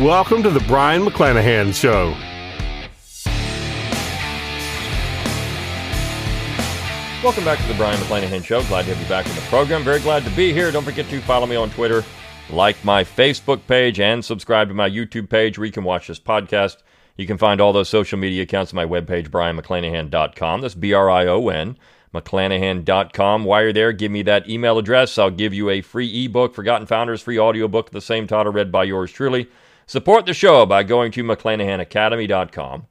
Welcome to the Brion McClanahan Show. Welcome back to the Brion McClanahan Show. Glad to have you back in the program. Very glad to be here. Don't forget to follow me on Twitter, like my Facebook page, and subscribe to my YouTube page where you can watch this podcast. You can find all those social media accounts on my webpage, brionmcclanahan.com. That's B R I O N, mcclanahan.com. While you're there, give me that email address. I'll give you a free ebook, Forgotten Founders, free audiobook the same title, read by yours truly. Support the show by going to McClanahanacademy.com.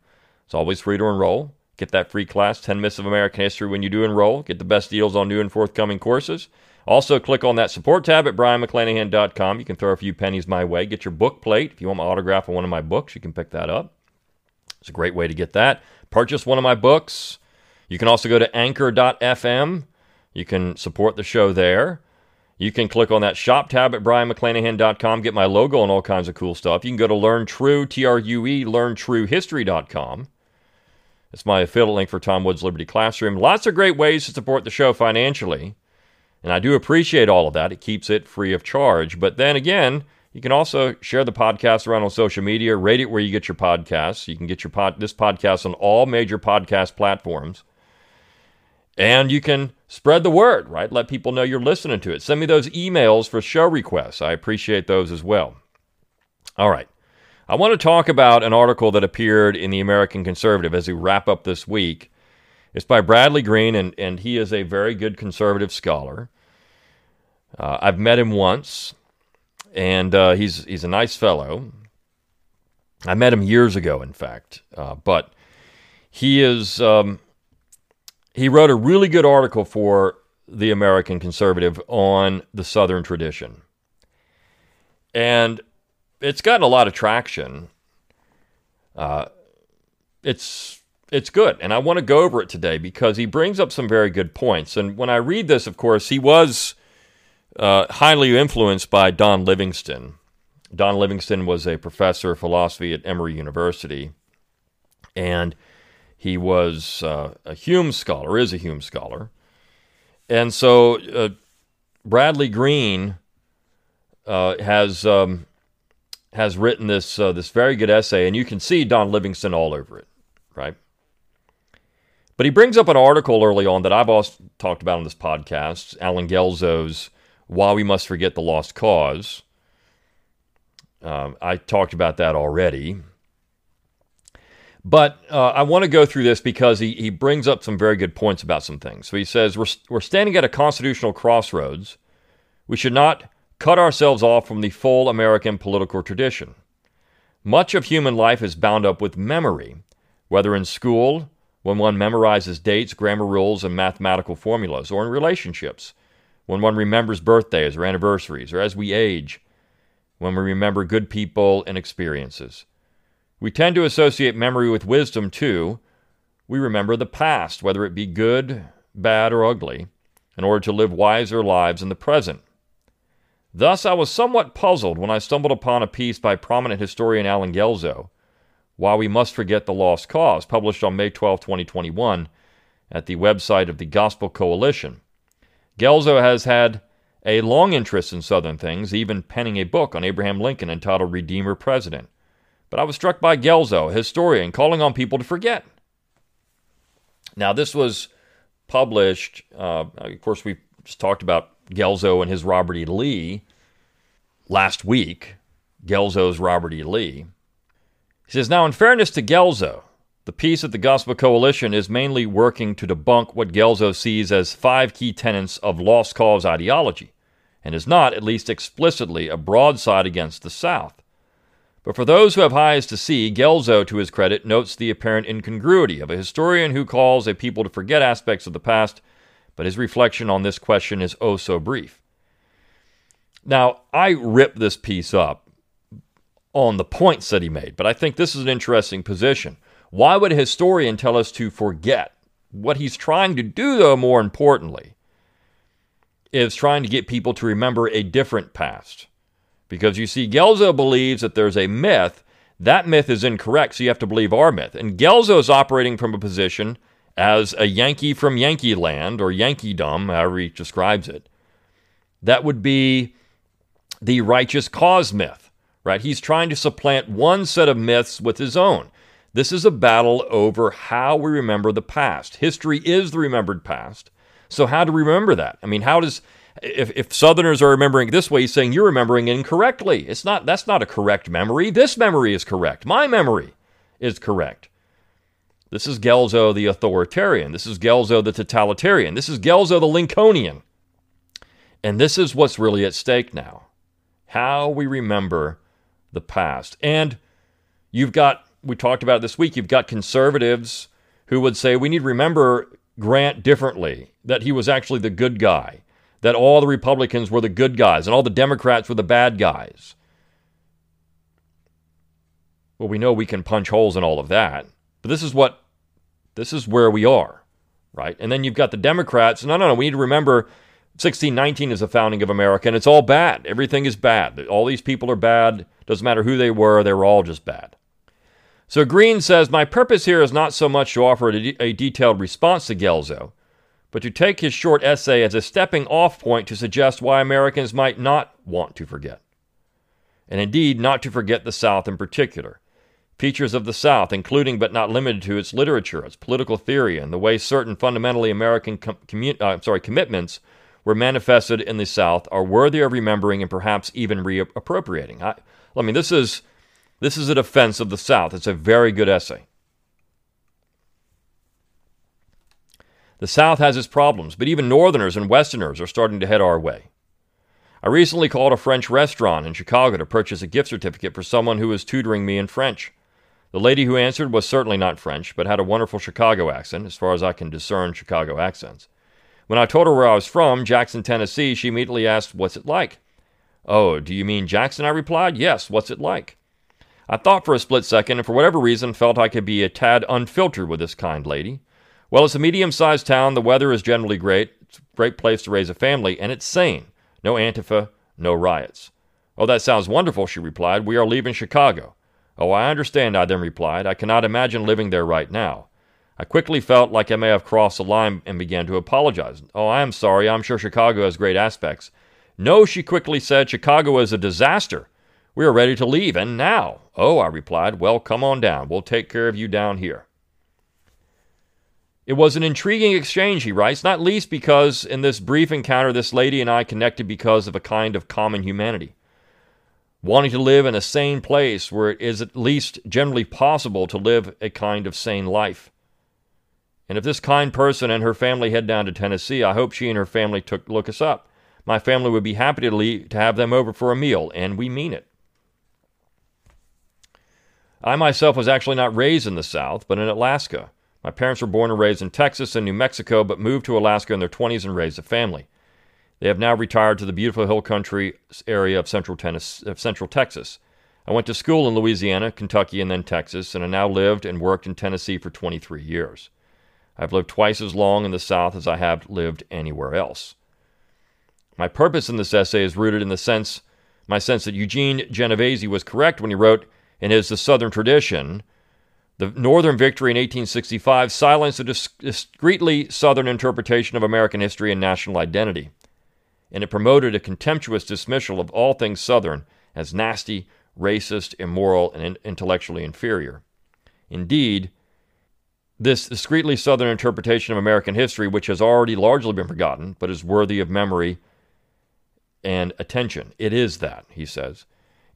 It's always free to enroll. Get that free class, 10 Myths of American History, when you do enroll. Get the best deals on new and forthcoming courses. Also, click on that support tab at BrionMcClanahan.com. You can throw a few pennies my way. Get your book plate. If you want my autograph on one of my books, you can pick that up. It's a great way to get that. Purchase one of my books. You can also go to anchor.fm. You can support the show there. You can click on that shop tab at brionmcclanahan.com, get my logo and all kinds of cool stuff. You can go to Learn True, T R U E, learntruehistory.com. It's my affiliate link for Tom Woods Liberty Classroom. Lots of great ways to support the show financially. And I do appreciate all of that. It keeps it free of charge. But then again, you can also share the podcast around on social media, rate it where you get your podcasts. You can get your pod, this podcast on all major podcast platforms. And you can spread the word, right? Let people know you're listening to it. Send me those emails for show requests. I appreciate those as well. All right. I want to talk about an article that appeared in the American Conservative as we wrap up this week. It's by Bradley Green, and, and he is a very good conservative scholar. Uh, I've met him once, and uh, he's, he's a nice fellow. I met him years ago, in fact, uh, but he is um, he wrote a really good article for the American Conservative on the Southern tradition. And it's gotten a lot of traction. Uh, it's it's good, and I want to go over it today because he brings up some very good points. And when I read this, of course, he was uh, highly influenced by Don Livingston. Don Livingston was a professor of philosophy at Emory University, and he was uh, a Hume scholar, is a Hume scholar. And so uh, Bradley Green uh, has um, has written this uh, this very good essay, and you can see Don Livingston all over it, right? But he brings up an article early on that I've also talked about on this podcast, Allen Guelzo's "Why We Must Forget the Lost Cause." Um, I talked about that already. But uh, I want to go through this because he, he brings up some very good points about some things. So he says, we're, we're standing at a constitutional crossroads. We should not cut ourselves off from the full American political tradition. Much of human life is bound up with memory, whether in school, when one memorizes dates, grammar rules, and mathematical formulas, or in relationships, when one remembers birthdays or anniversaries, or as we age, when we remember good people and experiences. We tend to associate memory with wisdom too. We remember the past, whether it be good, bad, or ugly, in order to live wiser lives in the present. Thus, I was somewhat puzzled when I stumbled upon a piece by prominent historian Allen Guelzo, Why We Must Forget the Lost Cause, published on May 12, 2021, at the website of the Gospel Coalition. Guelzo has had a long interest in Southern things, even penning a book on Abraham Lincoln entitled Redeemer President. But I was struck by Guelzo, historian, calling on people to forget. Now, this was published, uh, of course, we just talked about Guelzo and his Robert E. Lee last week. Guelzo's Robert E. Lee. He says, Now, in fairness to Guelzo, the piece at the Gospel Coalition is mainly working to debunk what Guelzo sees as five key tenets of lost cause ideology, and is not, at least explicitly, a broadside against the South. But for those who have eyes to see, Guelzo, to his credit, notes the apparent incongruity of a historian who calls a people to forget aspects of the past, but his reflection on this question is oh so brief. Now, I ripped this piece up on the points that he made, but I think this is an interesting position. Why would a historian tell us to forget? What he's trying to do, though, more importantly, is trying to get people to remember a different past. Because you see, Guelzo believes that there's a myth. That myth is incorrect, so you have to believe our myth. And Guelzo is operating from a position as a Yankee from Yankee land, or Yankeedom, however he describes it. That would be the righteous cause myth, right? He's trying to supplant one set of myths with his own. This is a battle over how we remember the past. History is the remembered past. So, how to remember that? I mean, how does if, if Southerners are remembering this way, he's saying you're remembering incorrectly. It's not that's not a correct memory. This memory is correct. My memory is correct. This is Guelzo the authoritarian. This is Guelzo the totalitarian. This is Guelzo the Lincolnian. And this is what's really at stake now. How we remember the past. And you've got we talked about this week, you've got conservatives who would say we need to remember Grant differently, that he was actually the good guy, that all the Republicans were the good guys and all the Democrats were the bad guys. Well, we know we can punch holes in all of that, but this is what this is where we are, right? And then you've got the Democrats. No, no, no. We need to remember 1619 is the founding of America, and it's all bad. Everything is bad. All these people are bad. Doesn't matter who they were, they were all just bad. So Green says, My purpose here is not so much to offer a, de- a detailed response to Guelzo, but to take his short essay as a stepping off point to suggest why Americans might not want to forget. And indeed, not to forget the South in particular. Features of the South, including but not limited to its literature, its political theory, and the way certain fundamentally American com- commun- uh, sorry, commitments were manifested in the South, are worthy of remembering and perhaps even reappropriating. I, I mean, this is this is a defense of the South. It's a very good essay. The South has its problems, but even Northerners and Westerners are starting to head our way. I recently called a French restaurant in Chicago to purchase a gift certificate for someone who was tutoring me in French. The lady who answered was certainly not French, but had a wonderful Chicago accent, as far as I can discern Chicago accents. When I told her where I was from, Jackson, Tennessee, she immediately asked, What's it like? Oh, do you mean Jackson? I replied, Yes, what's it like? I thought for a split second, and for whatever reason felt I could be a tad unfiltered with this kind lady. Well, it's a medium sized town, the weather is generally great, it's a great place to raise a family, and it's sane. No Antifa, no riots. Oh, that sounds wonderful, she replied. We are leaving Chicago. Oh, I understand, I then replied. I cannot imagine living there right now. I quickly felt like I may have crossed the line and began to apologize. Oh, I am sorry. I'm sure Chicago has great aspects. No, she quickly said, Chicago is a disaster. We are ready to leave, and now. Oh, I replied, well, come on down. We'll take care of you down here. It was an intriguing exchange, he writes, not least because in this brief encounter, this lady and I connected because of a kind of common humanity. Wanting to live in a sane place where it is at least generally possible to live a kind of sane life. And if this kind person and her family head down to Tennessee, I hope she and her family took look us up. My family would be happy to, leave, to have them over for a meal, and we mean it. I myself was actually not raised in the South, but in Alaska. My parents were born and raised in Texas and New Mexico, but moved to Alaska in their 20s and raised a family. They have now retired to the beautiful hill country area of central, of central Texas. I went to school in Louisiana, Kentucky, and then Texas, and I now lived and worked in Tennessee for 23 years. I've lived twice as long in the South as I have lived anywhere else. My purpose in this essay is rooted in the sense, my sense that Eugene Genovese was correct when he wrote, and is the Southern tradition. The Northern victory in 1865 silenced a discreetly Southern interpretation of American history and national identity, and it promoted a contemptuous dismissal of all things Southern as nasty, racist, immoral, and intellectually inferior. Indeed, this discreetly Southern interpretation of American history, which has already largely been forgotten but is worthy of memory and attention, it is that, he says.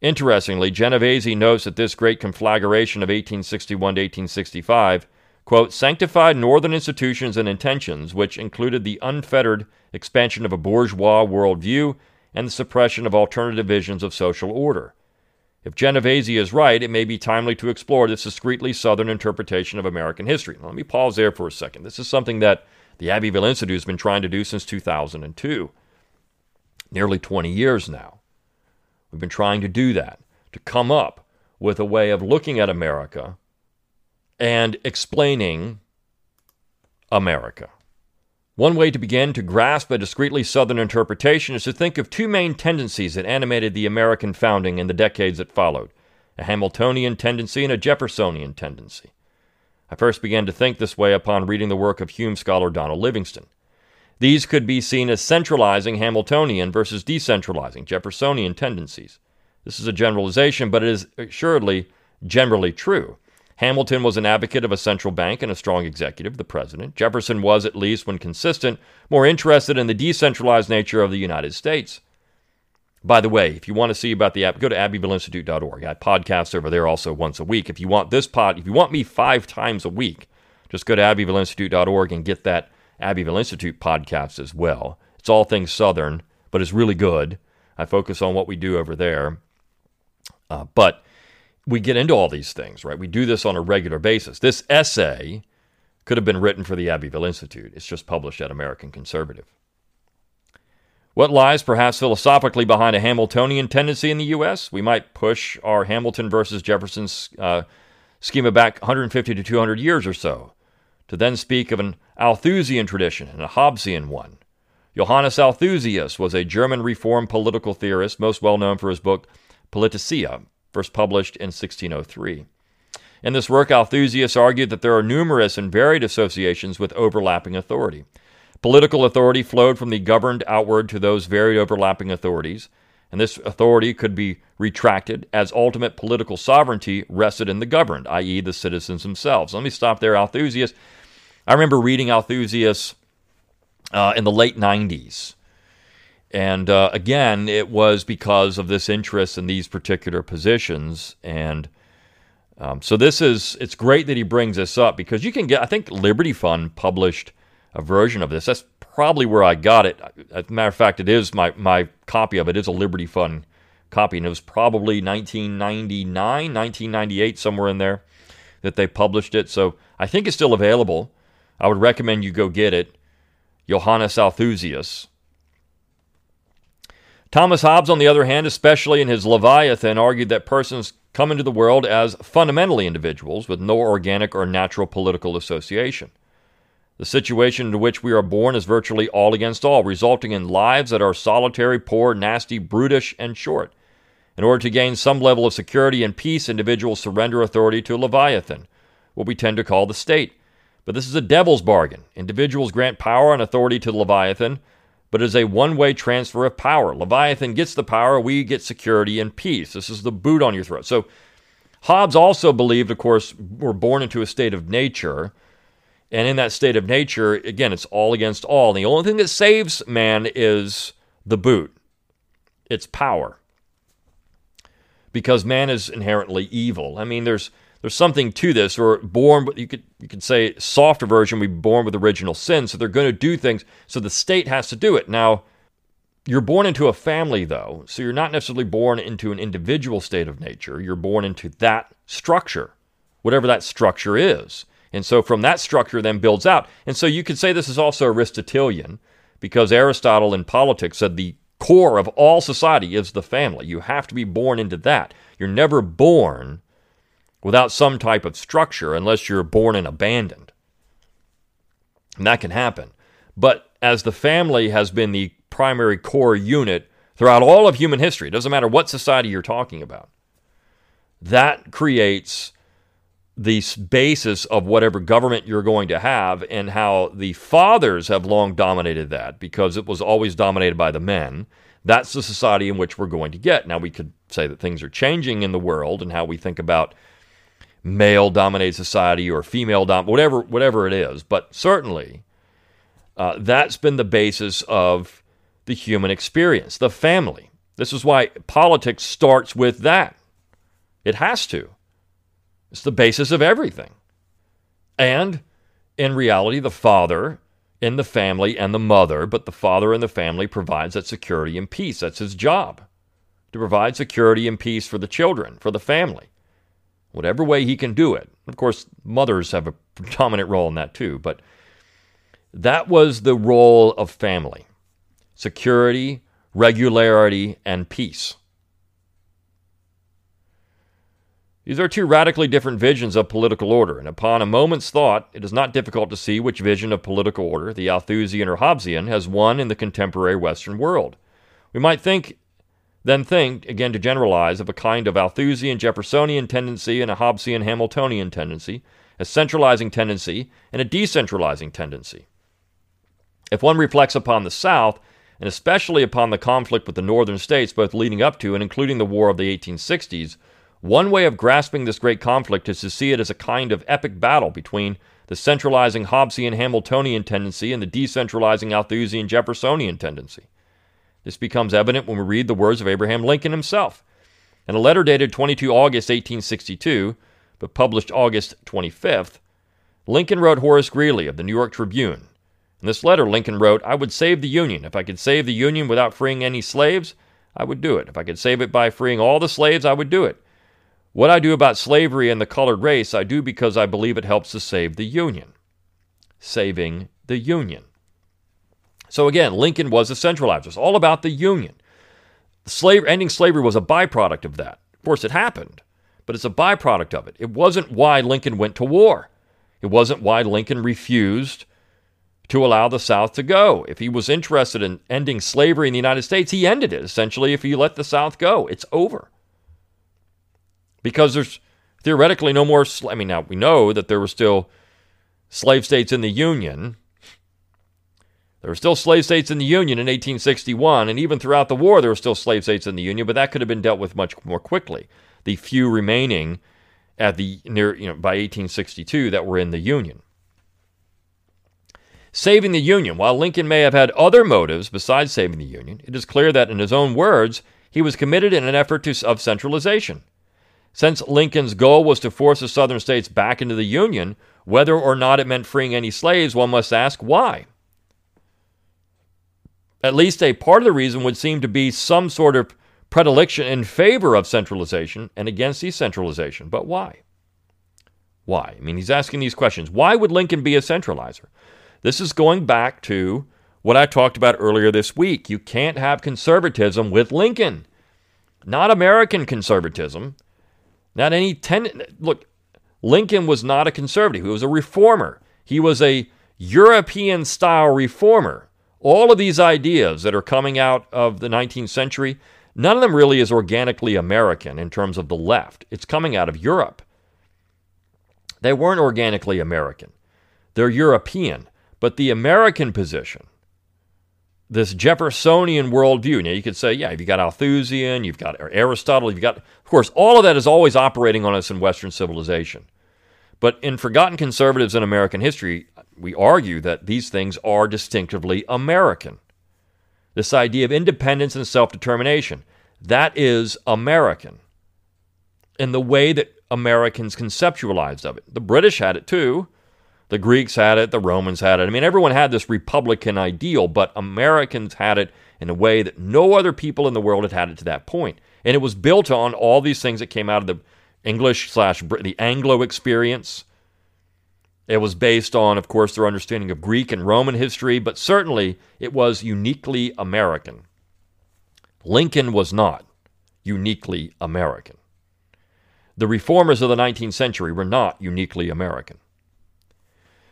Interestingly, Genovese notes that this great conflagration of 1861 to 1865, quote, sanctified Northern institutions and intentions, which included the unfettered expansion of a bourgeois worldview and the suppression of alternative visions of social order. If Genovese is right, it may be timely to explore this discreetly Southern interpretation of American history. Now, let me pause there for a second. This is something that the Abbeville Institute has been trying to do since 2002, nearly 20 years now. We've been trying to do that, to come up with a way of looking at America and explaining America. One way to begin to grasp a discreetly Southern interpretation is to think of two main tendencies that animated the American founding in the decades that followed a Hamiltonian tendency and a Jeffersonian tendency. I first began to think this way upon reading the work of Hume scholar Donald Livingston. These could be seen as centralizing Hamiltonian versus decentralizing Jeffersonian tendencies. This is a generalization, but it is assuredly generally true. Hamilton was an advocate of a central bank and a strong executive, the president. Jefferson was, at least when consistent, more interested in the decentralized nature of the United States. By the way, if you want to see about the app, go to abbevilleinstitute.org. I podcast over there also once a week. If you want this pod, if you want me five times a week, just go to abbevilleinstitute.org and get that Abbeville Institute podcast as well. It's all things Southern, but it's really good. I focus on what we do over there. Uh, but we get into all these things, right? We do this on a regular basis. This essay could have been written for the Abbeville Institute. It's just published at American Conservative. What lies perhaps philosophically behind a Hamiltonian tendency in the U.S.? We might push our Hamilton versus Jefferson uh, schema back 150 to 200 years or so, to then speak of an Althusian tradition and a Hobbesian one. Johannes Althusius was a German Reformed political theorist, most well known for his book Politica, first published in 1603. In this work, Althusius argued that there are numerous and varied associations with overlapping authority. Political authority flowed from the governed outward to those varied overlapping authorities, and this authority could be retracted as ultimate political sovereignty rested in the governed, i.e., the citizens themselves. Let me stop there, Althusius. I remember reading Althusius uh, in the late 90s. And uh, again, it was because of this interest in these particular positions. And um, so this is, it's great that he brings this up because you can get, I think Liberty Fund published a version of this. That's probably where I got it. As a matter of fact, it is my, my copy of it is a Liberty Fund copy, and it was probably 1999, 1998, somewhere in there that they published it. So I think it's still available. I would recommend you go get it. Johannes Althusius. Thomas Hobbes, on the other hand, especially in his Leviathan, argued that persons come into the world as fundamentally individuals with no organic or natural political association. The situation into which we are born is virtually all against all, resulting in lives that are solitary, poor, nasty, brutish, and short. In order to gain some level of security and peace, individuals surrender authority to Leviathan, what we tend to call the state. But this is a devil's bargain. Individuals grant power and authority to Leviathan, but it is a one way transfer of power. Leviathan gets the power, we get security and peace. This is the boot on your throat. So Hobbes also believed, of course, we're born into a state of nature and in that state of nature, again, it's all against all. And the only thing that saves man is the boot, it's power. Because man is inherently evil. I mean, there's there's something to this. Or born, you could you could say softer version. We born with original sin, so they're going to do things. So the state has to do it. Now, you're born into a family, though, so you're not necessarily born into an individual state of nature. You're born into that structure, whatever that structure is. And so from that structure then builds out. And so you could say this is also Aristotelian because Aristotle in politics said the core of all society is the family. You have to be born into that. You're never born without some type of structure unless you're born and abandoned. And that can happen. But as the family has been the primary core unit throughout all of human history, it doesn't matter what society you're talking about, that creates the basis of whatever government you're going to have and how the fathers have long dominated that because it was always dominated by the men. That's the society in which we're going to get. Now, we could say that things are changing in the world and how we think about male dominated society or female dom whatever whatever it is. But certainly uh, that's been the basis of the human experience the family. This is why politics starts with that. It has to. It's the basis of everything. And in reality, the father in the family and the mother, but the father in the family provides that security and peace. That's his job to provide security and peace for the children, for the family, whatever way he can do it. Of course, mothers have a dominant role in that too, but that was the role of family security, regularity, and peace. These are two radically different visions of political order, and upon a moment's thought, it is not difficult to see which vision of political order, the Althusian or Hobbesian, has won in the contemporary Western world. We might think, then think, again to generalize, of a kind of Althusian Jeffersonian tendency and a Hobbesian Hamiltonian tendency, a centralizing tendency and a decentralizing tendency. If one reflects upon the South, and especially upon the conflict with the northern states, both leading up to and including the War of the 1860s, one way of grasping this great conflict is to see it as a kind of epic battle between the centralizing Hobbesian Hamiltonian tendency and the decentralizing Althusian Jeffersonian tendency. This becomes evident when we read the words of Abraham Lincoln himself. In a letter dated 22 August 1862, but published August 25th, Lincoln wrote Horace Greeley of the New York Tribune. In this letter, Lincoln wrote, I would save the Union. If I could save the Union without freeing any slaves, I would do it. If I could save it by freeing all the slaves, I would do it. What I do about slavery and the colored race, I do because I believe it helps to save the Union. Saving the Union. So again, Lincoln was a centralizer. It's all about the Union. Slave, ending slavery was a byproduct of that. Of course, it happened, but it's a byproduct of it. It wasn't why Lincoln went to war. It wasn't why Lincoln refused to allow the South to go. If he was interested in ending slavery in the United States, he ended it essentially if he let the South go. It's over because there's theoretically no more. Sl- I mean, now we know that there were still slave states in the Union. There were still slave states in the Union in 1861, and even throughout the war, there were still slave states in the Union, but that could have been dealt with much more quickly. The few remaining at the near, you know, by 1862 that were in the Union. Saving the Union. While Lincoln may have had other motives besides saving the Union, it is clear that, in his own words, he was committed in an effort to, of centralization. Since Lincoln's goal was to force the southern states back into the Union, whether or not it meant freeing any slaves, one must ask why. At least a part of the reason would seem to be some sort of predilection in favor of centralization and against decentralization. But why? Why? I mean, he's asking these questions. Why would Lincoln be a centralizer? This is going back to what I talked about earlier this week. You can't have conservatism with Lincoln, not American conservatism. Not any ten. Look, Lincoln was not a conservative. He was a reformer. He was a European style reformer. All of these ideas that are coming out of the 19th century, none of them really is organically American in terms of the left. It's coming out of Europe. They weren't organically American, they're European. But the American position, this Jeffersonian worldview. Now, you could say, yeah, you've got Althusian, you've got Aristotle, you've got, of course, all of that is always operating on us in Western civilization. But in Forgotten Conservatives in American History, we argue that these things are distinctively American. This idea of independence and self determination, that is American in the way that Americans conceptualized of it. The British had it too. The Greeks had it, the Romans had it. I mean, everyone had this republican ideal, but Americans had it in a way that no other people in the world had had it to that point. And it was built on all these things that came out of the English slash the Anglo experience. It was based on, of course, their understanding of Greek and Roman history, but certainly it was uniquely American. Lincoln was not uniquely American. The reformers of the 19th century were not uniquely American.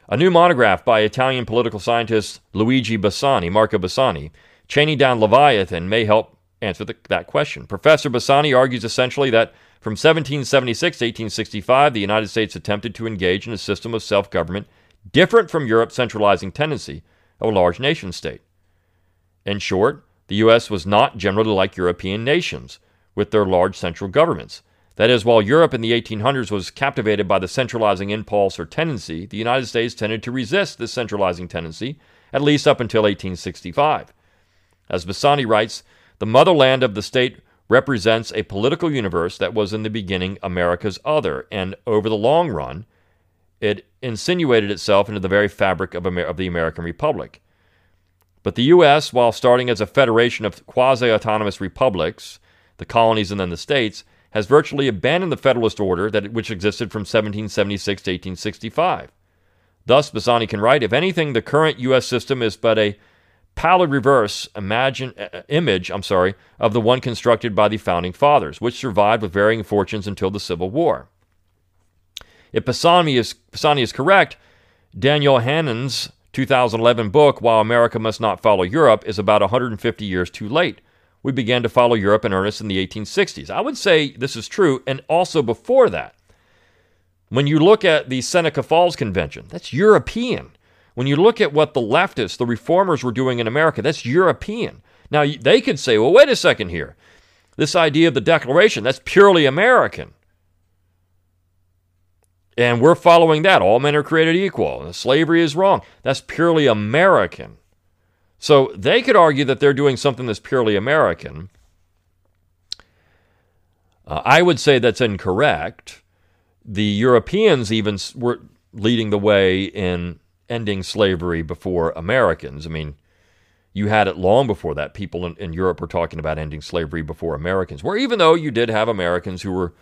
A new monograph by Italian political scientist Luigi Bassani, Marco Bassani, chaining down Leviathan, may help answer the, that question. Professor Bassani argues essentially that from 1776 to 1865, the United States attempted to engage in a system of self government different from Europe's centralizing tendency of a large nation state. In short, the U.S. was not generally like European nations, with their large central governments. That is, while Europe in the 1800s was captivated by the centralizing impulse or tendency, the United States tended to resist this centralizing tendency, at least up until 1865. As Bassani writes, the motherland of the state represents a political universe that was in the beginning America's other, and over the long run, it insinuated itself into the very fabric of, Amer- of the American Republic. But the U.S., while starting as a federation of quasi autonomous republics, the colonies and then the states, has virtually abandoned the Federalist order that, which existed from 1776 to 1865. Thus, Bassani can write if anything, the current U.S. system is but a pallid reverse imagine, uh, image, I'm sorry, of the one constructed by the founding fathers, which survived with varying fortunes until the Civil War. If Bassani is, Bassani is correct, Daniel Hannan's 2011 book, Why America Must Not Follow Europe, is about 150 years too late. We began to follow Europe in earnest in the 1860s. I would say this is true, and also before that. When you look at the Seneca Falls Convention, that's European. When you look at what the leftists, the reformers were doing in America, that's European. Now, they could say, well, wait a second here. This idea of the Declaration, that's purely American. And we're following that. All men are created equal. Slavery is wrong. That's purely American. So they could argue that they're doing something that's purely American. Uh, I would say that's incorrect. The Europeans even were leading the way in ending slavery before Americans. I mean, you had it long before that. People in, in Europe were talking about ending slavery before Americans. Where even though you did have Americans who were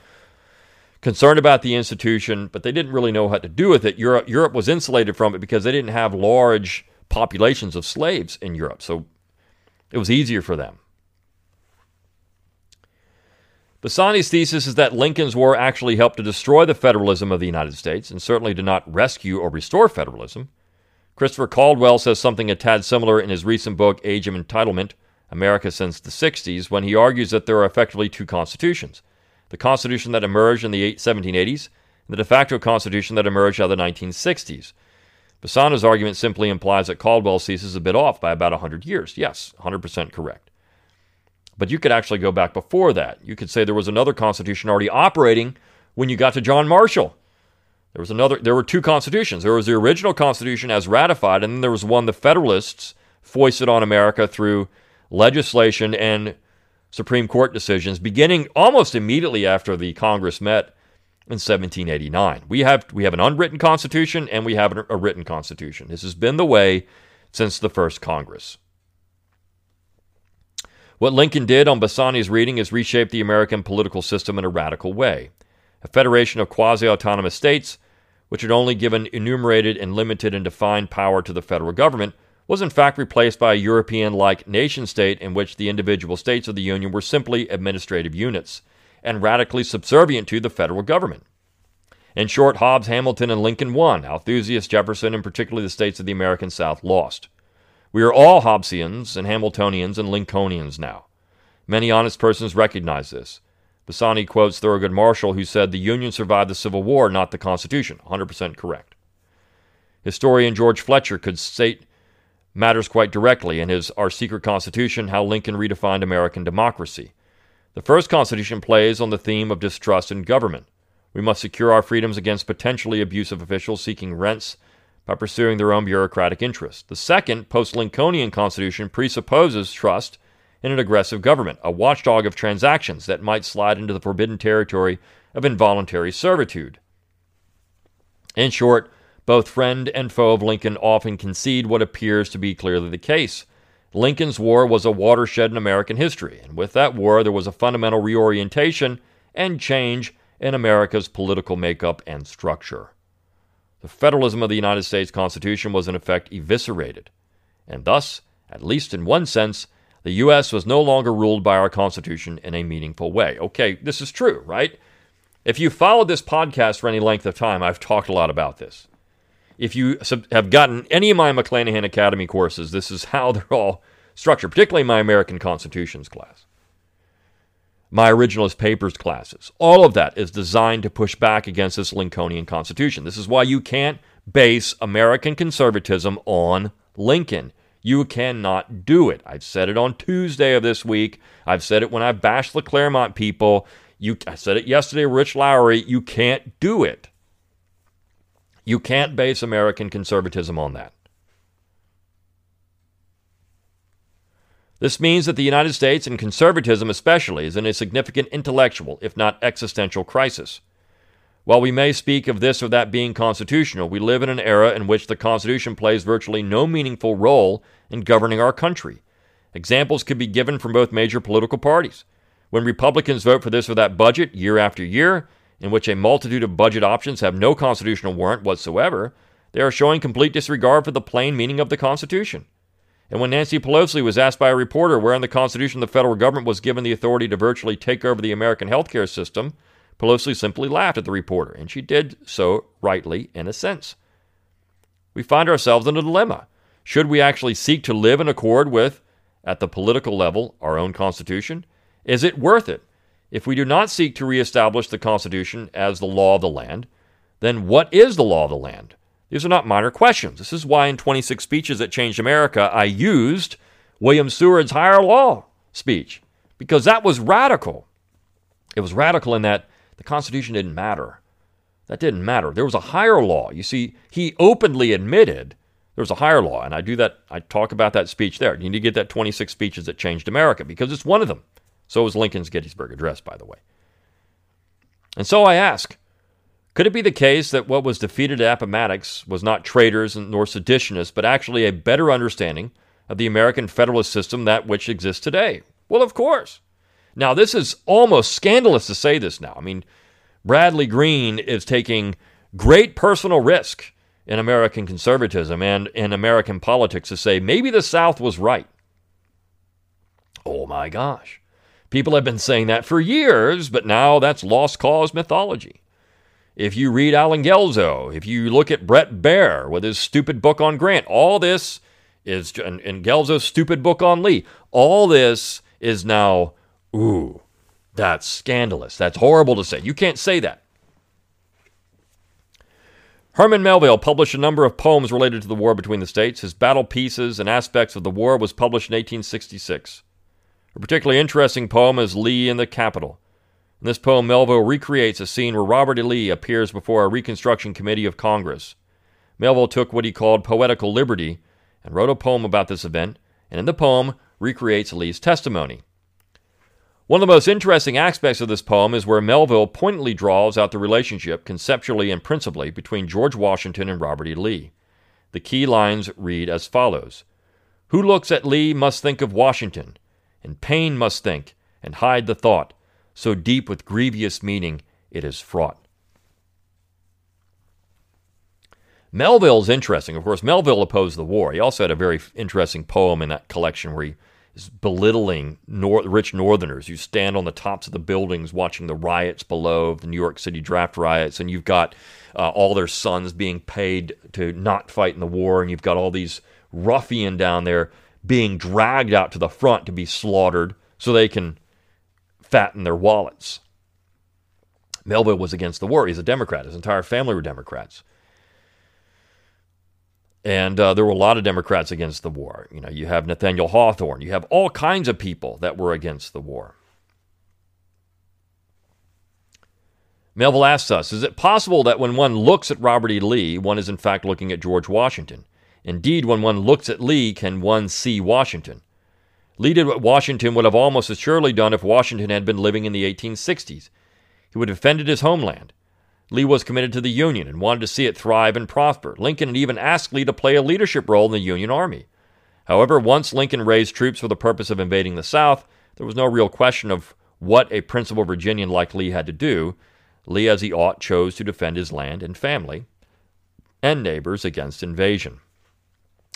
concerned about the institution, but they didn't really know what to do with it. Europe, Europe was insulated from it because they didn't have large populations of slaves in Europe. So it was easier for them. Bassani's thesis is that Lincoln's War actually helped to destroy the federalism of the United States and certainly did not rescue or restore federalism. Christopher Caldwell says something a tad similar in his recent book, Age of Entitlement America Since the 60s, when he argues that there are effectively two constitutions the Constitution that emerged in the 1780s, and the de facto Constitution that emerged out of the 1960s. Bassani's argument simply implies that Caldwell ceases a bit off by about 100 years. Yes, 100% correct. But you could actually go back before that. You could say there was another constitution already operating when you got to John Marshall. There was another there were two constitutions. There was the original constitution as ratified and then there was one the Federalists foisted on America through legislation and Supreme Court decisions beginning almost immediately after the Congress met in 1789. We have we have an unwritten constitution and we have a written constitution. This has been the way since the first Congress. What Lincoln did on Bassani's reading is reshape the American political system in a radical way. A federation of quasi autonomous states, which had only given enumerated and limited and defined power to the federal government, was in fact replaced by a European like nation state in which the individual states of the Union were simply administrative units and radically subservient to the federal government. In short, Hobbes, Hamilton, and Lincoln won. Althusius, Jefferson, and particularly the states of the American South lost. We are all Hobbesians and Hamiltonians and Lincolnians now. Many honest persons recognize this. Bassani quotes Thurgood Marshall, who said, The Union survived the Civil War, not the Constitution. 100% correct. Historian George Fletcher could state matters quite directly in his Our Secret Constitution How Lincoln Redefined American Democracy. The first Constitution plays on the theme of distrust in government. We must secure our freedoms against potentially abusive officials seeking rents by pursuing their own bureaucratic interests. The second, post Lincolnian Constitution, presupposes trust in an aggressive government, a watchdog of transactions that might slide into the forbidden territory of involuntary servitude. In short, both friend and foe of Lincoln often concede what appears to be clearly the case. Lincoln's War was a watershed in American history, and with that war, there was a fundamental reorientation and change in America's political makeup and structure. The federalism of the United States Constitution was in effect eviscerated, and thus, at least in one sense, the U.S. was no longer ruled by our Constitution in a meaningful way. Okay, this is true, right? If you followed this podcast for any length of time, I've talked a lot about this if you have gotten any of my McClanahan Academy courses, this is how they're all structured, particularly my American Constitutions class, my Originalist Papers classes. All of that is designed to push back against this Lincolnian Constitution. This is why you can't base American conservatism on Lincoln. You cannot do it. I've said it on Tuesday of this week. I've said it when I bashed the Claremont people. You, I said it yesterday, Rich Lowry. You can't do it. You can't base American conservatism on that. This means that the United States, and conservatism especially, is in a significant intellectual, if not existential, crisis. While we may speak of this or that being constitutional, we live in an era in which the Constitution plays virtually no meaningful role in governing our country. Examples could be given from both major political parties. When Republicans vote for this or that budget year after year, in which a multitude of budget options have no constitutional warrant whatsoever, they are showing complete disregard for the plain meaning of the Constitution. And when Nancy Pelosi was asked by a reporter where in the Constitution the federal government was given the authority to virtually take over the American healthcare system, Pelosi simply laughed at the reporter, and she did so rightly in a sense. We find ourselves in a dilemma. Should we actually seek to live in accord with, at the political level, our own Constitution? Is it worth it? If we do not seek to reestablish the Constitution as the law of the land, then what is the law of the land? These are not minor questions. This is why in 26 speeches that changed America, I used William Seward's higher law speech, because that was radical. It was radical in that the Constitution didn't matter. That didn't matter. There was a higher law. You see, he openly admitted there was a higher law, and I do that. I talk about that speech there. You need to get that 26 speeches that changed America because it's one of them. So was Lincoln's Gettysburg Address, by the way. And so I ask could it be the case that what was defeated at Appomattox was not traitors nor seditionists, but actually a better understanding of the American Federalist system that which exists today? Well, of course. Now, this is almost scandalous to say this now. I mean, Bradley Green is taking great personal risk in American conservatism and in American politics to say maybe the South was right. Oh my gosh. People have been saying that for years, but now that's lost cause mythology. If you read Allen Guelzo, if you look at Brett Baier with his stupid book on Grant, all this is, and, and Guelzo's stupid book on Lee, all this is now, ooh, that's scandalous. That's horrible to say. You can't say that. Herman Melville published a number of poems related to the war between the states. His battle pieces and aspects of the war was published in 1866. A particularly interesting poem is Lee in the Capitol. In this poem, Melville recreates a scene where Robert E. Lee appears before a Reconstruction Committee of Congress. Melville took what he called poetical liberty and wrote a poem about this event, and in the poem recreates Lee's testimony. One of the most interesting aspects of this poem is where Melville pointedly draws out the relationship, conceptually and principally, between George Washington and Robert E. Lee. The key lines read as follows Who looks at Lee must think of Washington, and pain must think, and hide the thought so deep with grievous meaning it is fraught. Melville's interesting. Of course, Melville opposed the war. He also had a very interesting poem in that collection where he is belittling nor- rich Northerners. You stand on the tops of the buildings watching the riots below, the New York City draft riots, and you've got uh, all their sons being paid to not fight in the war, and you've got all these ruffian down there being dragged out to the front to be slaughtered so they can fatten their wallets. Melville was against the war. He's a Democrat. His entire family were Democrats. And uh, there were a lot of Democrats against the war. You know, you have Nathaniel Hawthorne. You have all kinds of people that were against the war. Melville asks us Is it possible that when one looks at Robert E. Lee, one is in fact looking at George Washington? Indeed, when one looks at Lee, can one see Washington? Lee did what Washington would have almost as surely done if Washington had been living in the 1860s. He would have defended his homeland. Lee was committed to the Union and wanted to see it thrive and prosper. Lincoln had even asked Lee to play a leadership role in the Union Army. However, once Lincoln raised troops for the purpose of invading the South, there was no real question of what a principal Virginian like Lee had to do. Lee, as he ought, chose to defend his land and family and neighbors against invasion.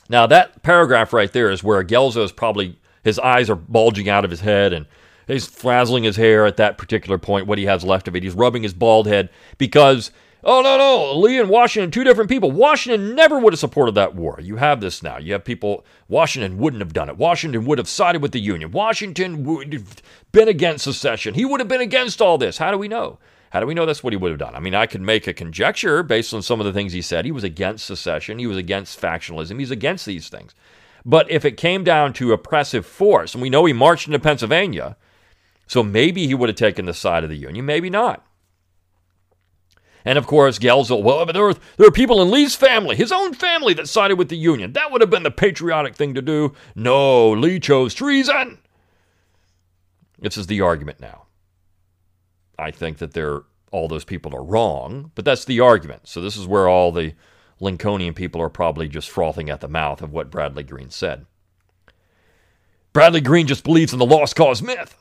Now, that paragraph right there is where Guelzo is probably his eyes are bulging out of his head and he's frazzling his hair at that particular point, what he has left of it. He's rubbing his bald head because, oh, no, no, Lee and Washington, two different people. Washington never would have supported that war. You have this now. You have people, Washington wouldn't have done it. Washington would have sided with the Union. Washington would have been against secession. He would have been against all this. How do we know? How do we know that's what he would have done? I mean, I could make a conjecture based on some of the things he said. He was against secession. He was against factionalism. He's against these things. But if it came down to oppressive force, and we know he marched into Pennsylvania, so maybe he would have taken the side of the Union, maybe not. And of course, Guelzo, well, there were, there people in Lee's family, his own family, that sided with the Union. That would have been the patriotic thing to do. No, Lee chose treason. This is the argument now. I think that they're, all those people are wrong, but that's the argument. So this is where all the Lincolnian people are probably just frothing at the mouth of what Bradley Green said. Bradley Green just believes in the lost cause myth.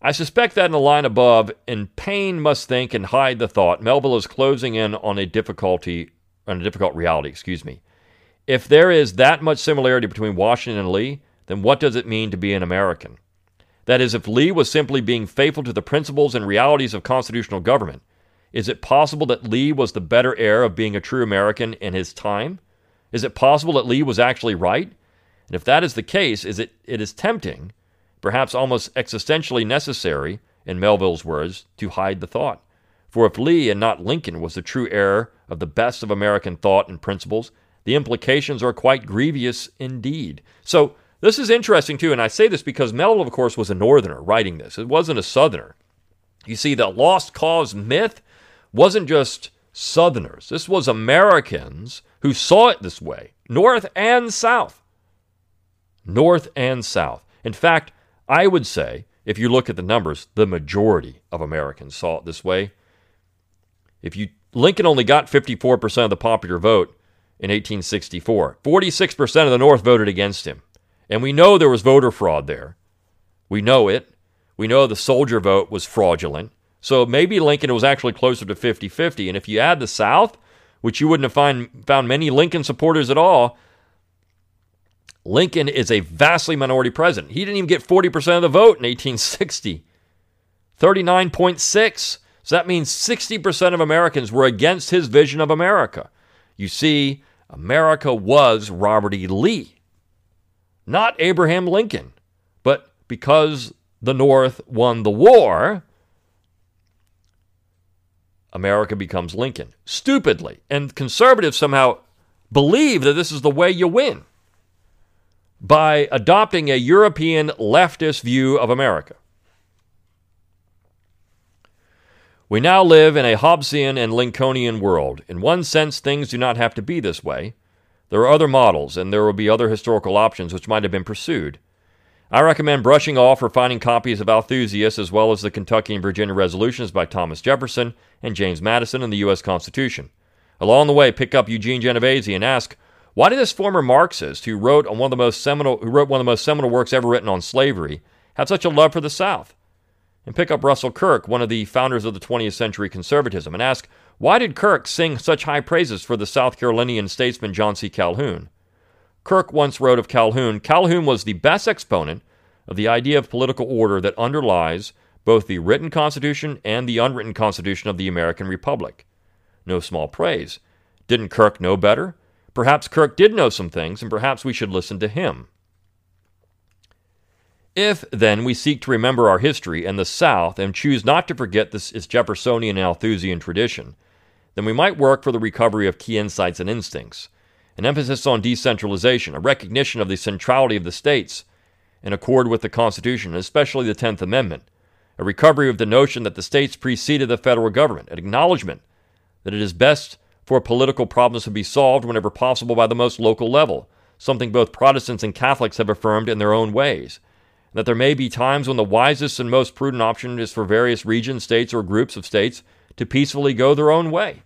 I suspect that in the line above, in pain must think and hide the thought, Melville is closing in on a difficulty, on a difficult reality, excuse me. If there is that much similarity between Washington and Lee, then what does it mean to be an American? That is, if Lee was simply being faithful to the principles and realities of constitutional government, is it possible that Lee was the better heir of being a true American in his time? Is it possible that Lee was actually right? And if that is the case, is it, it is tempting, perhaps almost existentially necessary, in Melville's words, to hide the thought. For if Lee and not Lincoln was the true heir of the best of American thought and principles, the implications are quite grievous indeed. So this is interesting too, and I say this because Melville, of course, was a Northerner writing this. It wasn't a Southerner. You see, the lost cause myth wasn't just Southerners. This was Americans who saw it this way, North and South. North and South. In fact, I would say, if you look at the numbers, the majority of Americans saw it this way. If you Lincoln only got 54% of the popular vote in 1864. 46% of the North voted against him. And we know there was voter fraud there. We know it. We know the soldier vote was fraudulent. So maybe Lincoln was actually closer to 50 50. And if you add the South, which you wouldn't have find, found many Lincoln supporters at all, Lincoln is a vastly minority president. He didn't even get 40% of the vote in 1860. 39.6. So that means 60% of Americans were against his vision of America. You see, America was Robert E. Lee not Abraham Lincoln. But because the North won the war, America becomes Lincoln. Stupidly. And conservatives somehow believe that this is the way you win by adopting a European leftist view of America. We now live in a Hobbesian and Lincolnian world. In one sense, things do not have to be this way. There are other models, and there will be other historical options which might have been pursued. I recommend brushing off or finding copies of Althusius as well as the Kentucky and Virginia resolutions by Thomas Jefferson and James Madison and the U.S. Constitution. Along the way, pick up Eugene Genovese and ask, why did this former Marxist, who wrote on one of the most seminal, who wrote one of the most seminal works ever written on slavery, have such a love for the South? And pick up Russell Kirk, one of the founders of the 20th century conservatism, and ask, why did Kirk sing such high praises for the South Carolinian statesman John C. Calhoun? Kirk once wrote of Calhoun Calhoun was the best exponent of the idea of political order that underlies both the written Constitution and the unwritten Constitution of the American Republic. No small praise. Didn't Kirk know better? Perhaps Kirk did know some things, and perhaps we should listen to him. If, then, we seek to remember our history and the South and choose not to forget this, its Jeffersonian and Althusian tradition, then we might work for the recovery of key insights and instincts, an emphasis on decentralization, a recognition of the centrality of the states in accord with the Constitution, especially the Tenth Amendment, a recovery of the notion that the states preceded the federal government, an acknowledgement that it is best for political problems to be solved whenever possible by the most local level, something both Protestants and Catholics have affirmed in their own ways that there may be times when the wisest and most prudent option is for various regions, states, or groups of states to peacefully go their own way.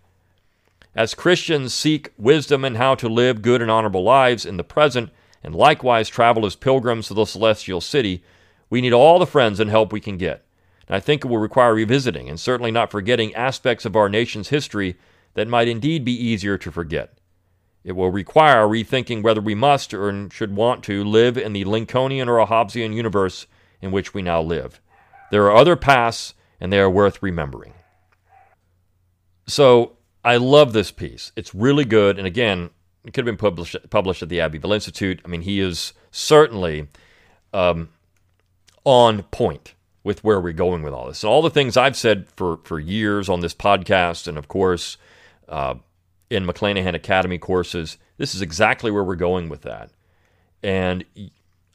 As Christians seek wisdom in how to live good and honorable lives in the present, and likewise travel as pilgrims to the celestial city, we need all the friends and help we can get. And I think it will require revisiting and certainly not forgetting aspects of our nation's history that might indeed be easier to forget. It will require rethinking whether we must or should want to live in the Lincolnian or a Hobbesian universe in which we now live. There are other paths, and they are worth remembering. So I love this piece. It's really good. And again, it could have been published, published at the Abbeville Institute. I mean, he is certainly um, on point with where we're going with all this. And all the things I've said for, for years on this podcast, and of course, uh, in McClanahan Academy courses. This is exactly where we're going with that. And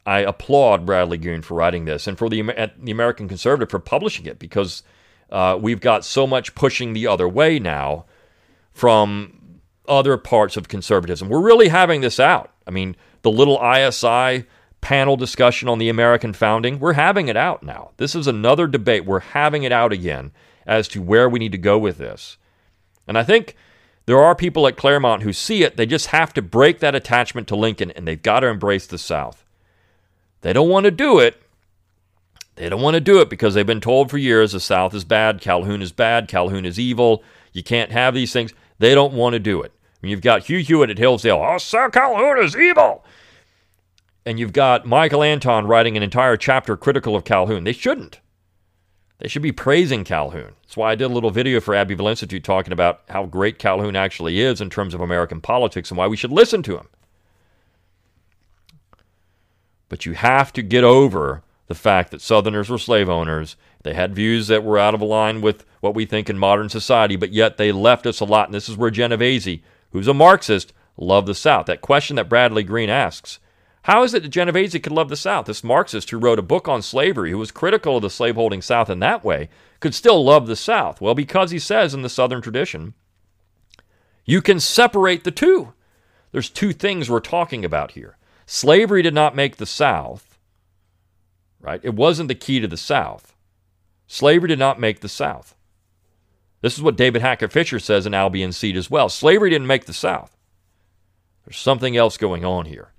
I applaud Bradley Green for writing this and for the, the American Conservative for publishing it because uh, we've got so much pushing the other way now from other parts of conservatism. We're really having this out. I mean, the little ISI panel discussion on the American founding, we're having it out now. This is another debate. We're having it out again as to where we need to go with this. And I think there are people at Claremont who see it. They just have to break that attachment to Lincoln and they've got to embrace the South. They don't want to do it. They don't want to do it because they've been told for years the South is bad, Calhoun is bad, Calhoun is evil, you can't have these things. They don't want to do it. you've got Hugh Hewitt at Hillsdale. Oh, Sir Calhoun is evil. And you've got Michael Anton writing an entire chapter critical of Calhoun. They shouldn't. They should be praising Calhoun. That's why I did a little video for Abbeville Institute talking about how great Calhoun actually is in terms of American politics and why we should listen to him. But you have to get over the fact that Southerners were slave owners. They had views that were out of line with what we think in modern society, but yet they left us a lot. And this is where Genovese, who's a Marxist, loved the South. That question that Bradley Green asks how is it that Genovese could love the South? This Marxist who wrote a book on slavery, who was critical of the slaveholding South in that way, could still love the South. Well, because he says in the Southern tradition, you can separate the two. There's two things we're talking about here. Slavery did not make the South, right? It wasn't the key to the South. Slavery did not make the South. This is what David Hackett Fischer says in Albion Seed as well. Slavery didn't make the South. There's something else going on here.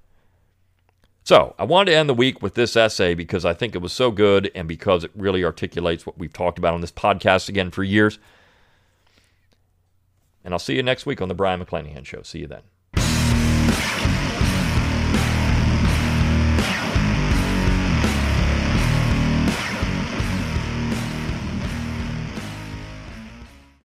So, I wanted to end the week with this essay because I think it was so good and because it really articulates what we've talked about on this podcast again for years. And I'll see you next week on the Brion McClanahan Show. See you then.